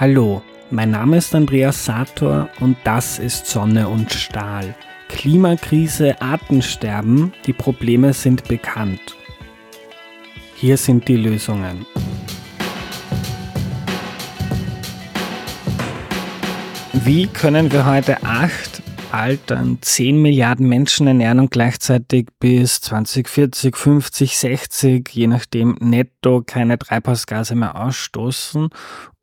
Hallo, mein Name ist Andreas Sator und das ist Sonne und Stahl. Klimakrise, Artensterben, die Probleme sind bekannt. Hier sind die Lösungen. Wie können wir heute acht altern 10 Milliarden Menschen ernähren und gleichzeitig bis 2040, 50, 60, je nachdem netto keine Treibhausgase mehr ausstoßen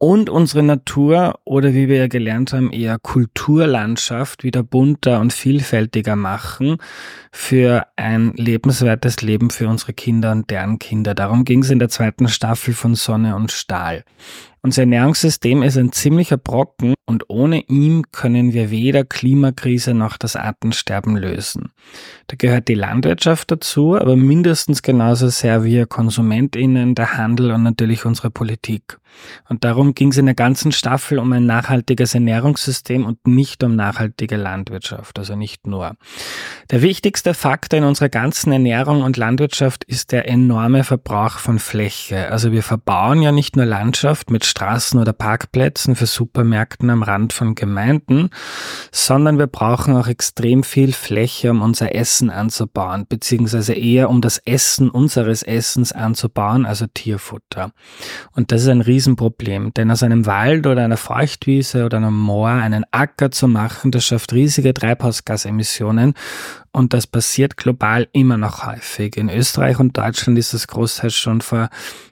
und unsere Natur oder wie wir ja gelernt haben, eher Kulturlandschaft wieder bunter und vielfältiger machen für ein lebenswertes Leben für unsere Kinder und deren Kinder. Darum ging es in der zweiten Staffel von Sonne und Stahl. Unser Ernährungssystem ist ein ziemlicher Brocken und ohne ihn können wir weder Klimakrise noch das Artensterben lösen. Da gehört die Landwirtschaft dazu, aber mindestens genauso sehr wir KonsumentInnen, der Handel und natürlich unsere Politik. Und darum ging es in der ganzen Staffel um ein nachhaltiges Ernährungssystem und nicht um nachhaltige Landwirtschaft, also nicht nur. Der wichtigste Faktor in unserer ganzen Ernährung und Landwirtschaft ist der enorme Verbrauch von Fläche. Also wir verbauen ja nicht nur Landschaft mit Straßen oder Parkplätzen für Supermärkten am Rand von Gemeinden, sondern wir brauchen auch extrem viel Fläche, um unser Essen anzubauen, beziehungsweise eher um das Essen unseres Essens anzubauen, also Tierfutter. Und das ist ein Riesenproblem, denn aus einem Wald oder einer Feuchtwiese oder einem Moor einen Acker zu machen, das schafft riesige Treibhausgasemissionen und das passiert global immer noch häufig. In Österreich und Deutschland ist das großteils schon vor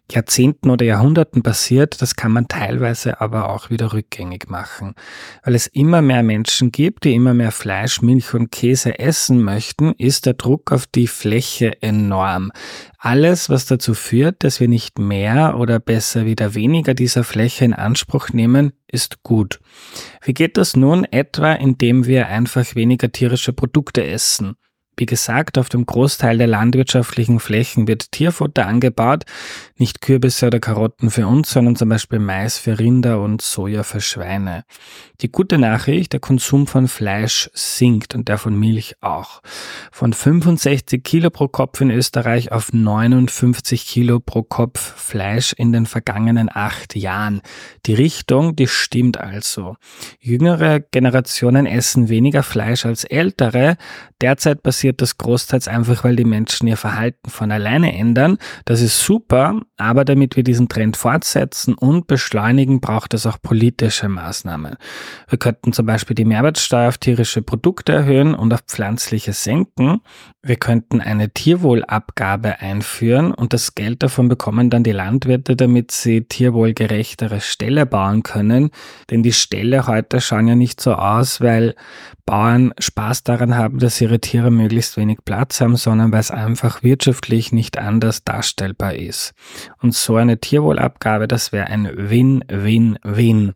Jahrzehnten oder Jahrhunderten passiert. Das kann man teilweise aber auch wieder rückgängig machen. Weil es immer mehr Menschen gibt, die immer mehr Fleisch, Milch und Käse essen möchten, ist der Druck auf die Fläche enorm. Alles, was dazu führt, dass wir nicht mehr oder besser wieder weniger dieser Fläche in Anspruch nehmen, ist gut. Wie geht das nun etwa, indem wir einfach weniger tierische Produkte essen? Wie gesagt, auf dem Großteil der landwirtschaftlichen Flächen wird Tierfutter angebaut, nicht Kürbisse oder Karotten für uns, sondern zum Beispiel Mais für Rinder und Soja für Schweine. Die gute Nachricht, der Konsum von Fleisch sinkt und der von Milch auch. Von 65 Kilo pro Kopf in Österreich auf 59 Kilo pro Kopf Fleisch in den vergangenen acht Jahren. Die Richtung, die stimmt also. Jüngere Generationen essen weniger Fleisch als ältere. Derzeit passiert passiert das großteils einfach, weil die Menschen ihr Verhalten von alleine ändern. Das ist super, aber damit wir diesen Trend fortsetzen und beschleunigen, braucht es auch politische Maßnahmen. Wir könnten zum Beispiel die Mehrwertsteuer auf tierische Produkte erhöhen und auf pflanzliche senken. Wir könnten eine Tierwohlabgabe einführen und das Geld davon bekommen dann die Landwirte, damit sie tierwohlgerechtere Ställe bauen können. Denn die Ställe heute schauen ja nicht so aus, weil Bauern Spaß daran haben, dass ihre Tiere möglichst wenig Platz haben, sondern weil es einfach wirtschaftlich nicht anders darstellbar ist. Und so eine Tierwohlabgabe, das wäre ein Win-Win-Win.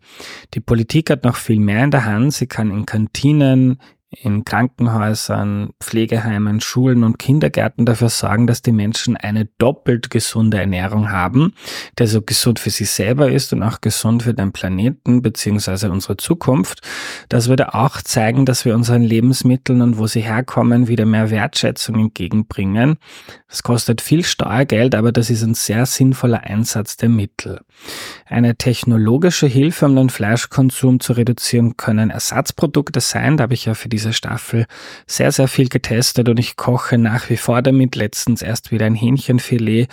Die Politik hat noch viel mehr in der Hand. Sie kann in Kantinen, in Krankenhäusern, Pflegeheimen, Schulen und Kindergärten dafür sorgen, dass die Menschen eine doppelt gesunde Ernährung haben, der so gesund für sie selber ist und auch gesund für den Planeten bzw. unsere Zukunft. Das würde auch zeigen, dass wir unseren Lebensmitteln und wo sie herkommen wieder mehr Wertschätzung entgegenbringen. Das kostet viel Steuergeld, aber das ist ein sehr sinnvoller Einsatz der Mittel. Eine technologische Hilfe, um den Fleischkonsum zu reduzieren, können Ersatzprodukte sein. Da habe ich ja für die dieser Staffel sehr, sehr viel getestet und ich koche nach wie vor damit. Letztens erst wieder ein Hähnchenfilet,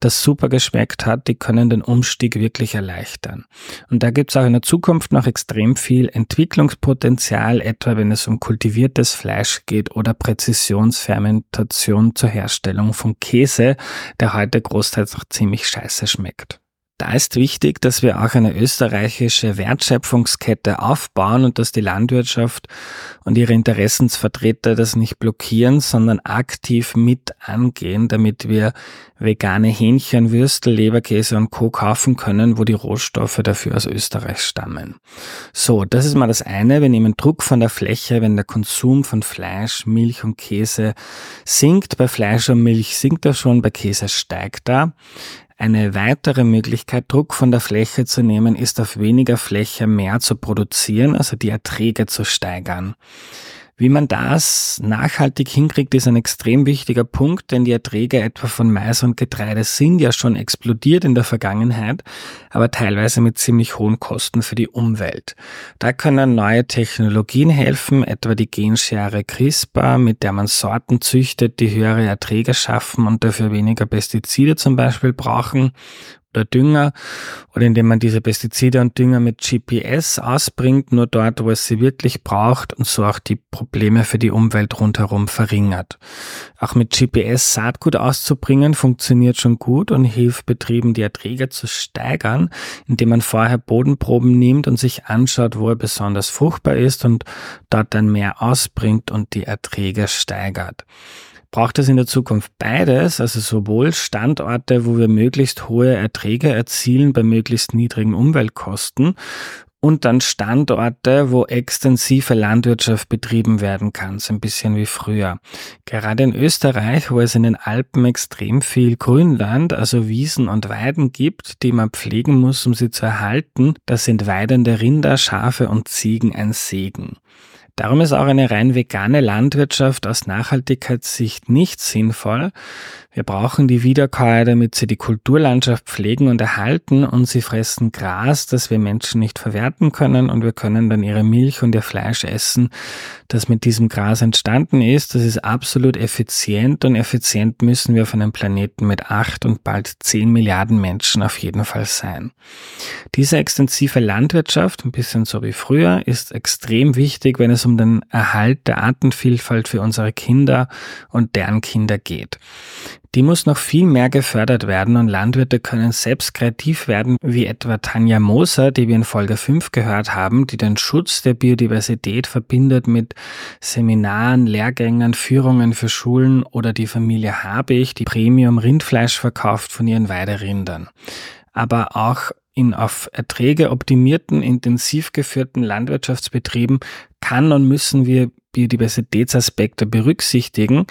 das super geschmeckt hat. Die können den Umstieg wirklich erleichtern. Und da gibt es auch in der Zukunft noch extrem viel Entwicklungspotenzial, etwa wenn es um kultiviertes Fleisch geht oder Präzisionsfermentation zur Herstellung von Käse, der heute großteils noch ziemlich scheiße schmeckt. Da ist wichtig, dass wir auch eine österreichische Wertschöpfungskette aufbauen und dass die Landwirtschaft und ihre Interessensvertreter das nicht blockieren, sondern aktiv mit angehen, damit wir vegane Hähnchen, Würstel, Leberkäse und Co. kaufen können, wo die Rohstoffe dafür aus Österreich stammen. So, das ist mal das eine. Wir nehmen Druck von der Fläche, wenn der Konsum von Fleisch, Milch und Käse sinkt. Bei Fleisch und Milch sinkt er schon, bei Käse steigt er. Eine weitere Möglichkeit, Druck von der Fläche zu nehmen, ist auf weniger Fläche mehr zu produzieren, also die Erträge zu steigern. Wie man das nachhaltig hinkriegt, ist ein extrem wichtiger Punkt, denn die Erträge etwa von Mais und Getreide sind ja schon explodiert in der Vergangenheit, aber teilweise mit ziemlich hohen Kosten für die Umwelt. Da können neue Technologien helfen, etwa die Genschere CRISPR, mit der man Sorten züchtet, die höhere Erträge schaffen und dafür weniger Pestizide zum Beispiel brauchen oder Dünger oder indem man diese Pestizide und Dünger mit GPS ausbringt, nur dort, wo es sie wirklich braucht und so auch die Probleme für die Umwelt rundherum verringert. Auch mit GPS Saatgut auszubringen funktioniert schon gut und hilft Betrieben, die Erträge zu steigern, indem man vorher Bodenproben nimmt und sich anschaut, wo er besonders fruchtbar ist und dort dann mehr ausbringt und die Erträge steigert braucht es in der Zukunft beides, also sowohl Standorte, wo wir möglichst hohe Erträge erzielen bei möglichst niedrigen Umweltkosten und dann Standorte, wo extensive Landwirtschaft betrieben werden kann, so ein bisschen wie früher. Gerade in Österreich, wo es in den Alpen extrem viel Grünland, also Wiesen und Weiden gibt, die man pflegen muss, um sie zu erhalten, da sind weidende Rinder, Schafe und Ziegen ein Segen. Darum ist auch eine rein vegane Landwirtschaft aus Nachhaltigkeitssicht nicht sinnvoll, wir brauchen die Wiederkäuer, damit sie die Kulturlandschaft pflegen und erhalten und sie fressen Gras, das wir Menschen nicht verwerten können und wir können dann ihre Milch und ihr Fleisch essen, das mit diesem Gras entstanden ist. Das ist absolut effizient und effizient müssen wir auf einem Planeten mit acht und bald zehn Milliarden Menschen auf jeden Fall sein. Diese extensive Landwirtschaft, ein bisschen so wie früher, ist extrem wichtig, wenn es um den Erhalt der Artenvielfalt für unsere Kinder und deren Kinder geht. Die muss noch viel mehr gefördert werden und Landwirte können selbst kreativ werden, wie etwa Tanja Moser, die wir in Folge 5 gehört haben, die den Schutz der Biodiversität verbindet mit Seminaren, Lehrgängen, Führungen für Schulen oder die Familie Habich, die Premium Rindfleisch verkauft von ihren Weiderindern. Aber auch in auf Erträge optimierten, intensiv geführten Landwirtschaftsbetrieben kann und müssen wir Biodiversitätsaspekte berücksichtigen,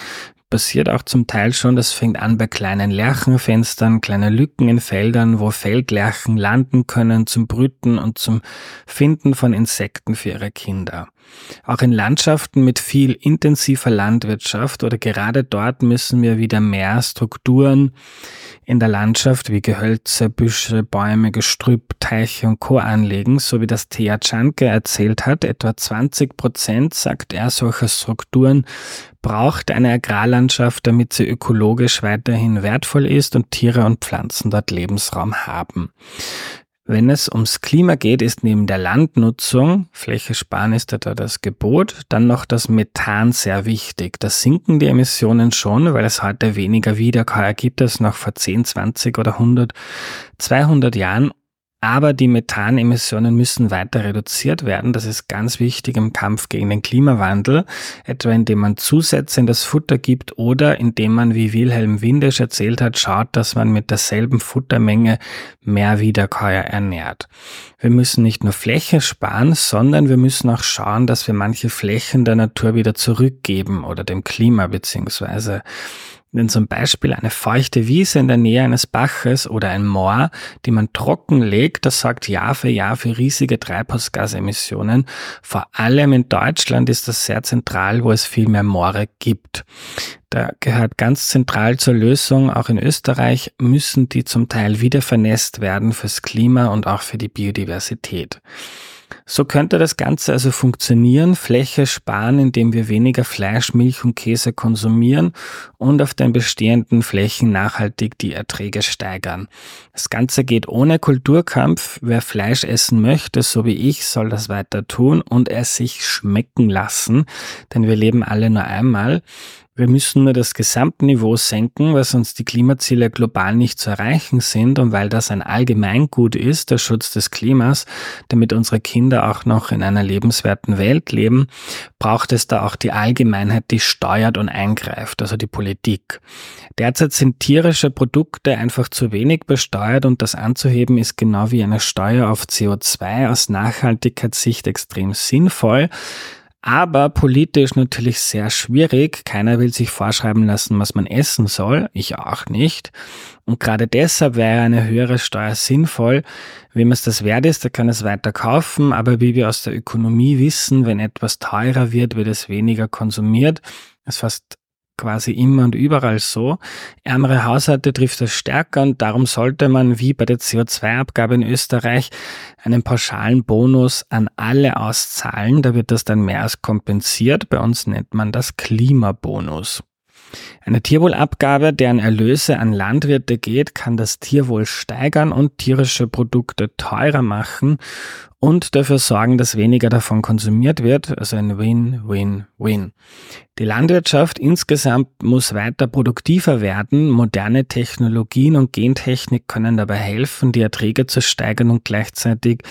passiert auch zum Teil schon, das fängt an bei kleinen Lerchenfenstern, kleine Lücken in Feldern, wo Feldlerchen landen können zum Brüten und zum Finden von Insekten für ihre Kinder. Auch in Landschaften mit viel intensiver Landwirtschaft oder gerade dort müssen wir wieder mehr Strukturen in der Landschaft wie Gehölze, Büsche, Bäume, Gestrüpp, Teiche und Co. anlegen, so wie das Thea Czanke erzählt hat. Etwa 20 Prozent, sagt er, solcher Strukturen braucht eine Agrarlandschaft, damit sie ökologisch weiterhin wertvoll ist und Tiere und Pflanzen dort Lebensraum haben. Wenn es ums Klima geht, ist neben der Landnutzung, Fläche sparen ist etwa das Gebot, dann noch das Methan sehr wichtig. Da sinken die Emissionen schon, weil es heute weniger Wiederkäuer gibt als noch vor 10, 20 oder 100, 200 Jahren aber die Methanemissionen müssen weiter reduziert werden. Das ist ganz wichtig im Kampf gegen den Klimawandel, etwa indem man Zusätze in das Futter gibt oder indem man, wie Wilhelm Windisch erzählt hat, schaut, dass man mit derselben Futtermenge mehr Wiederkäuer ernährt. Wir müssen nicht nur Fläche sparen, sondern wir müssen auch schauen, dass wir manche Flächen der Natur wieder zurückgeben oder dem Klima beziehungsweise wenn zum Beispiel eine feuchte Wiese in der Nähe eines Baches oder ein Moor, die man trocken legt, das sorgt Jahr für Jahr für riesige Treibhausgasemissionen. Vor allem in Deutschland ist das sehr zentral, wo es viel mehr Moore gibt. Da gehört ganz zentral zur Lösung, auch in Österreich müssen die zum Teil wieder vernässt werden fürs Klima und auch für die Biodiversität. So könnte das Ganze also funktionieren, Fläche sparen, indem wir weniger Fleisch, Milch und Käse konsumieren und auf den bestehenden Flächen nachhaltig die Erträge steigern. Das Ganze geht ohne Kulturkampf. Wer Fleisch essen möchte, so wie ich, soll das weiter tun und es sich schmecken lassen, denn wir leben alle nur einmal. Wir müssen nur das Gesamtniveau senken, weil sonst die Klimaziele global nicht zu erreichen sind und weil das ein Allgemeingut ist, der Schutz des Klimas, damit unsere Kinder auch noch in einer lebenswerten Welt leben, braucht es da auch die Allgemeinheit, die steuert und eingreift, also die Politik. Derzeit sind tierische Produkte einfach zu wenig besteuert und das anzuheben ist genau wie eine Steuer auf CO2 aus Nachhaltigkeitssicht extrem sinnvoll. Aber politisch natürlich sehr schwierig. Keiner will sich vorschreiben lassen, was man essen soll. Ich auch nicht. Und gerade deshalb wäre eine höhere Steuer sinnvoll. Wem es das wert ist, der kann es weiter kaufen. Aber wie wir aus der Ökonomie wissen, wenn etwas teurer wird, wird es weniger konsumiert. Das ist fast quasi immer und überall so. Ärmere Haushalte trifft es stärker und darum sollte man, wie bei der CO2-Abgabe in Österreich, einen pauschalen Bonus an alle auszahlen. Da wird das dann mehr als kompensiert. Bei uns nennt man das Klimabonus. Eine Tierwohlabgabe, deren Erlöse an Landwirte geht, kann das Tierwohl steigern und tierische Produkte teurer machen und dafür sorgen, dass weniger davon konsumiert wird. Also ein Win-Win-Win. Die Landwirtschaft insgesamt muss weiter produktiver werden. Moderne Technologien und Gentechnik können dabei helfen, die Erträge zu steigern und gleichzeitig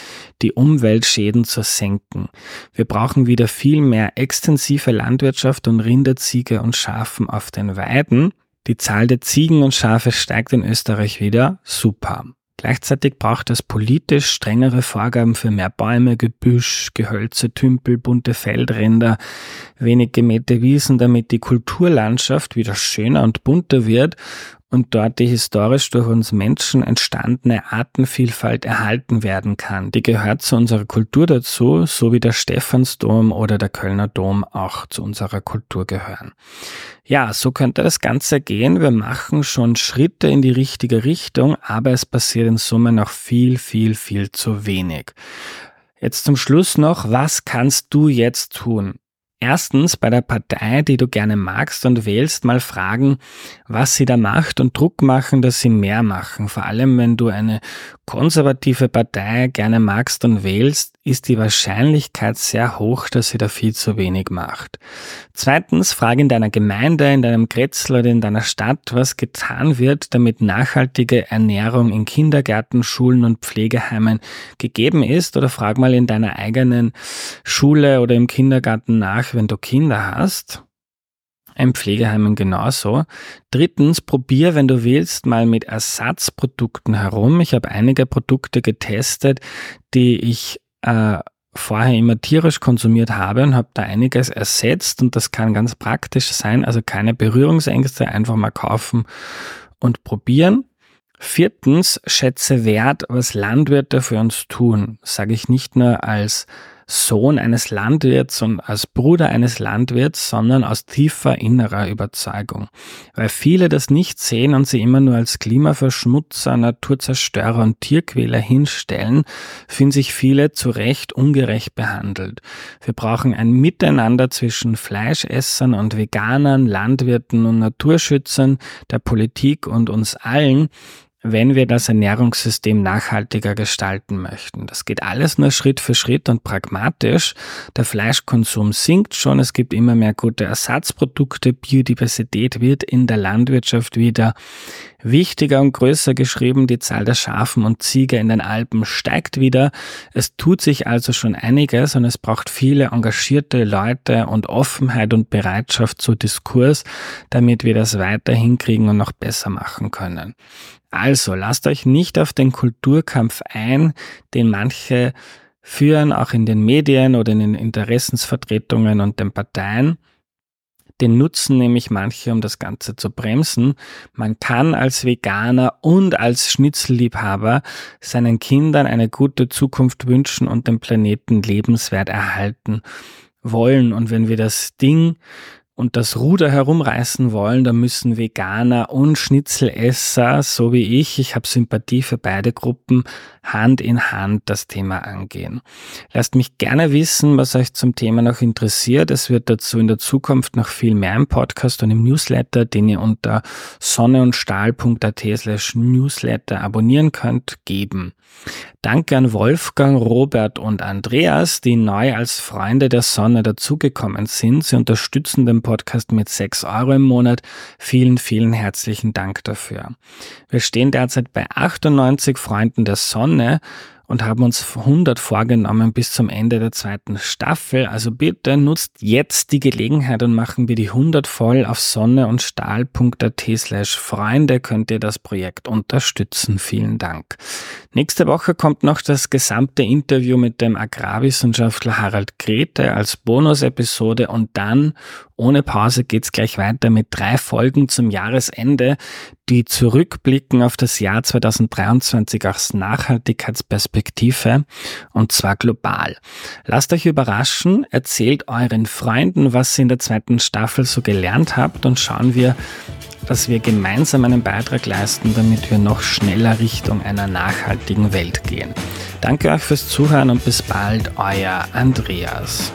die Umweltschäden zu senken. Wir brauchen wieder viel mehr extensive Landwirtschaft und Rinder, Ziege und Schafen auf den Weiden. Die Zahl der Ziegen und Schafe steigt in Österreich wieder. Super. Gleichzeitig braucht es politisch strengere Vorgaben für mehr Bäume, Gebüsch, Gehölze, Tümpel, bunte Feldränder, wenig gemähte Wiesen, damit die Kulturlandschaft wieder schöner und bunter wird und dort die historisch durch uns Menschen entstandene Artenvielfalt erhalten werden kann. Die gehört zu unserer Kultur dazu, so wie der Stephansdom oder der Kölner Dom auch zu unserer Kultur gehören. Ja, so könnte das Ganze gehen. Wir machen schon Schritte in die richtige Richtung, aber es passiert in Summe noch viel, viel, viel zu wenig. Jetzt zum Schluss noch, was kannst du jetzt tun? Erstens bei der Partei, die du gerne magst und wählst, mal fragen, was sie da macht und Druck machen, dass sie mehr machen. Vor allem, wenn du eine konservative Partei gerne magst und wählst, ist die Wahrscheinlichkeit sehr hoch, dass sie da viel zu wenig macht. Zweitens, frage in deiner Gemeinde, in deinem Kretzel oder in deiner Stadt, was getan wird, damit nachhaltige Ernährung in Kindergärten, Schulen und Pflegeheimen gegeben ist oder frag mal in deiner eigenen Schule oder im Kindergarten nach, wenn du Kinder hast im Pflegeheimen genauso. Drittens, probier, wenn du willst, mal mit Ersatzprodukten herum. Ich habe einige Produkte getestet, die ich äh, vorher immer tierisch konsumiert habe und habe da einiges ersetzt und das kann ganz praktisch sein. Also keine Berührungsängste, einfach mal kaufen und probieren. Viertens, schätze wert, was Landwirte für uns tun. sage ich nicht nur als Sohn eines Landwirts und als Bruder eines Landwirts, sondern aus tiefer innerer Überzeugung. Weil viele das nicht sehen und sie immer nur als Klimaverschmutzer, Naturzerstörer und Tierquäler hinstellen, fühlen sich viele zu Recht ungerecht behandelt. Wir brauchen ein Miteinander zwischen Fleischessern und Veganern, Landwirten und Naturschützern, der Politik und uns allen, wenn wir das Ernährungssystem nachhaltiger gestalten möchten. Das geht alles nur Schritt für Schritt und pragmatisch. Der Fleischkonsum sinkt schon, es gibt immer mehr gute Ersatzprodukte, Biodiversität wird in der Landwirtschaft wieder wichtiger und größer geschrieben, die Zahl der Schafen und Ziege in den Alpen steigt wieder. Es tut sich also schon einiges und es braucht viele engagierte Leute und Offenheit und Bereitschaft zu Diskurs, damit wir das weiter hinkriegen und noch besser machen können. Also lasst euch nicht auf den Kulturkampf ein, den manche führen, auch in den Medien oder in den Interessensvertretungen und den Parteien. Den nutzen nämlich manche, um das Ganze zu bremsen. Man kann als Veganer und als Schnitzelliebhaber seinen Kindern eine gute Zukunft wünschen und den Planeten lebenswert erhalten wollen. Und wenn wir das Ding und das Ruder herumreißen wollen, dann müssen Veganer und Schnitzelesser, so wie ich, ich habe Sympathie für beide Gruppen, Hand in Hand das Thema angehen. Lasst mich gerne wissen, was euch zum Thema noch interessiert. Es wird dazu in der Zukunft noch viel mehr im Podcast und im Newsletter, den ihr unter sonneundstahl.at slash newsletter abonnieren könnt, geben. Danke an Wolfgang, Robert und Andreas, die neu als Freunde der Sonne dazugekommen sind. Sie unterstützen den Podcast mit 6 Euro im Monat. Vielen, vielen herzlichen Dank dafür. Wir stehen derzeit bei 98 Freunden der Sonne und haben uns 100 vorgenommen bis zum Ende der zweiten Staffel. Also bitte nutzt jetzt die Gelegenheit und machen wir die 100 voll. Auf sonne und stahl.at slash Freunde könnt ihr das Projekt unterstützen. Vielen Dank. Nächste Woche kommt noch das gesamte Interview mit dem Agrarwissenschaftler Harald Grete als Bonusepisode und dann ohne Pause geht's gleich weiter mit drei Folgen zum Jahresende, die zurückblicken auf das Jahr 2023 aus Nachhaltigkeitsperspektive und zwar global. Lasst euch überraschen, erzählt euren Freunden, was ihr in der zweiten Staffel so gelernt habt und schauen wir, dass wir gemeinsam einen Beitrag leisten, damit wir noch schneller Richtung einer nachhaltigen Welt gehen. Danke euch fürs Zuhören und bis bald, euer Andreas.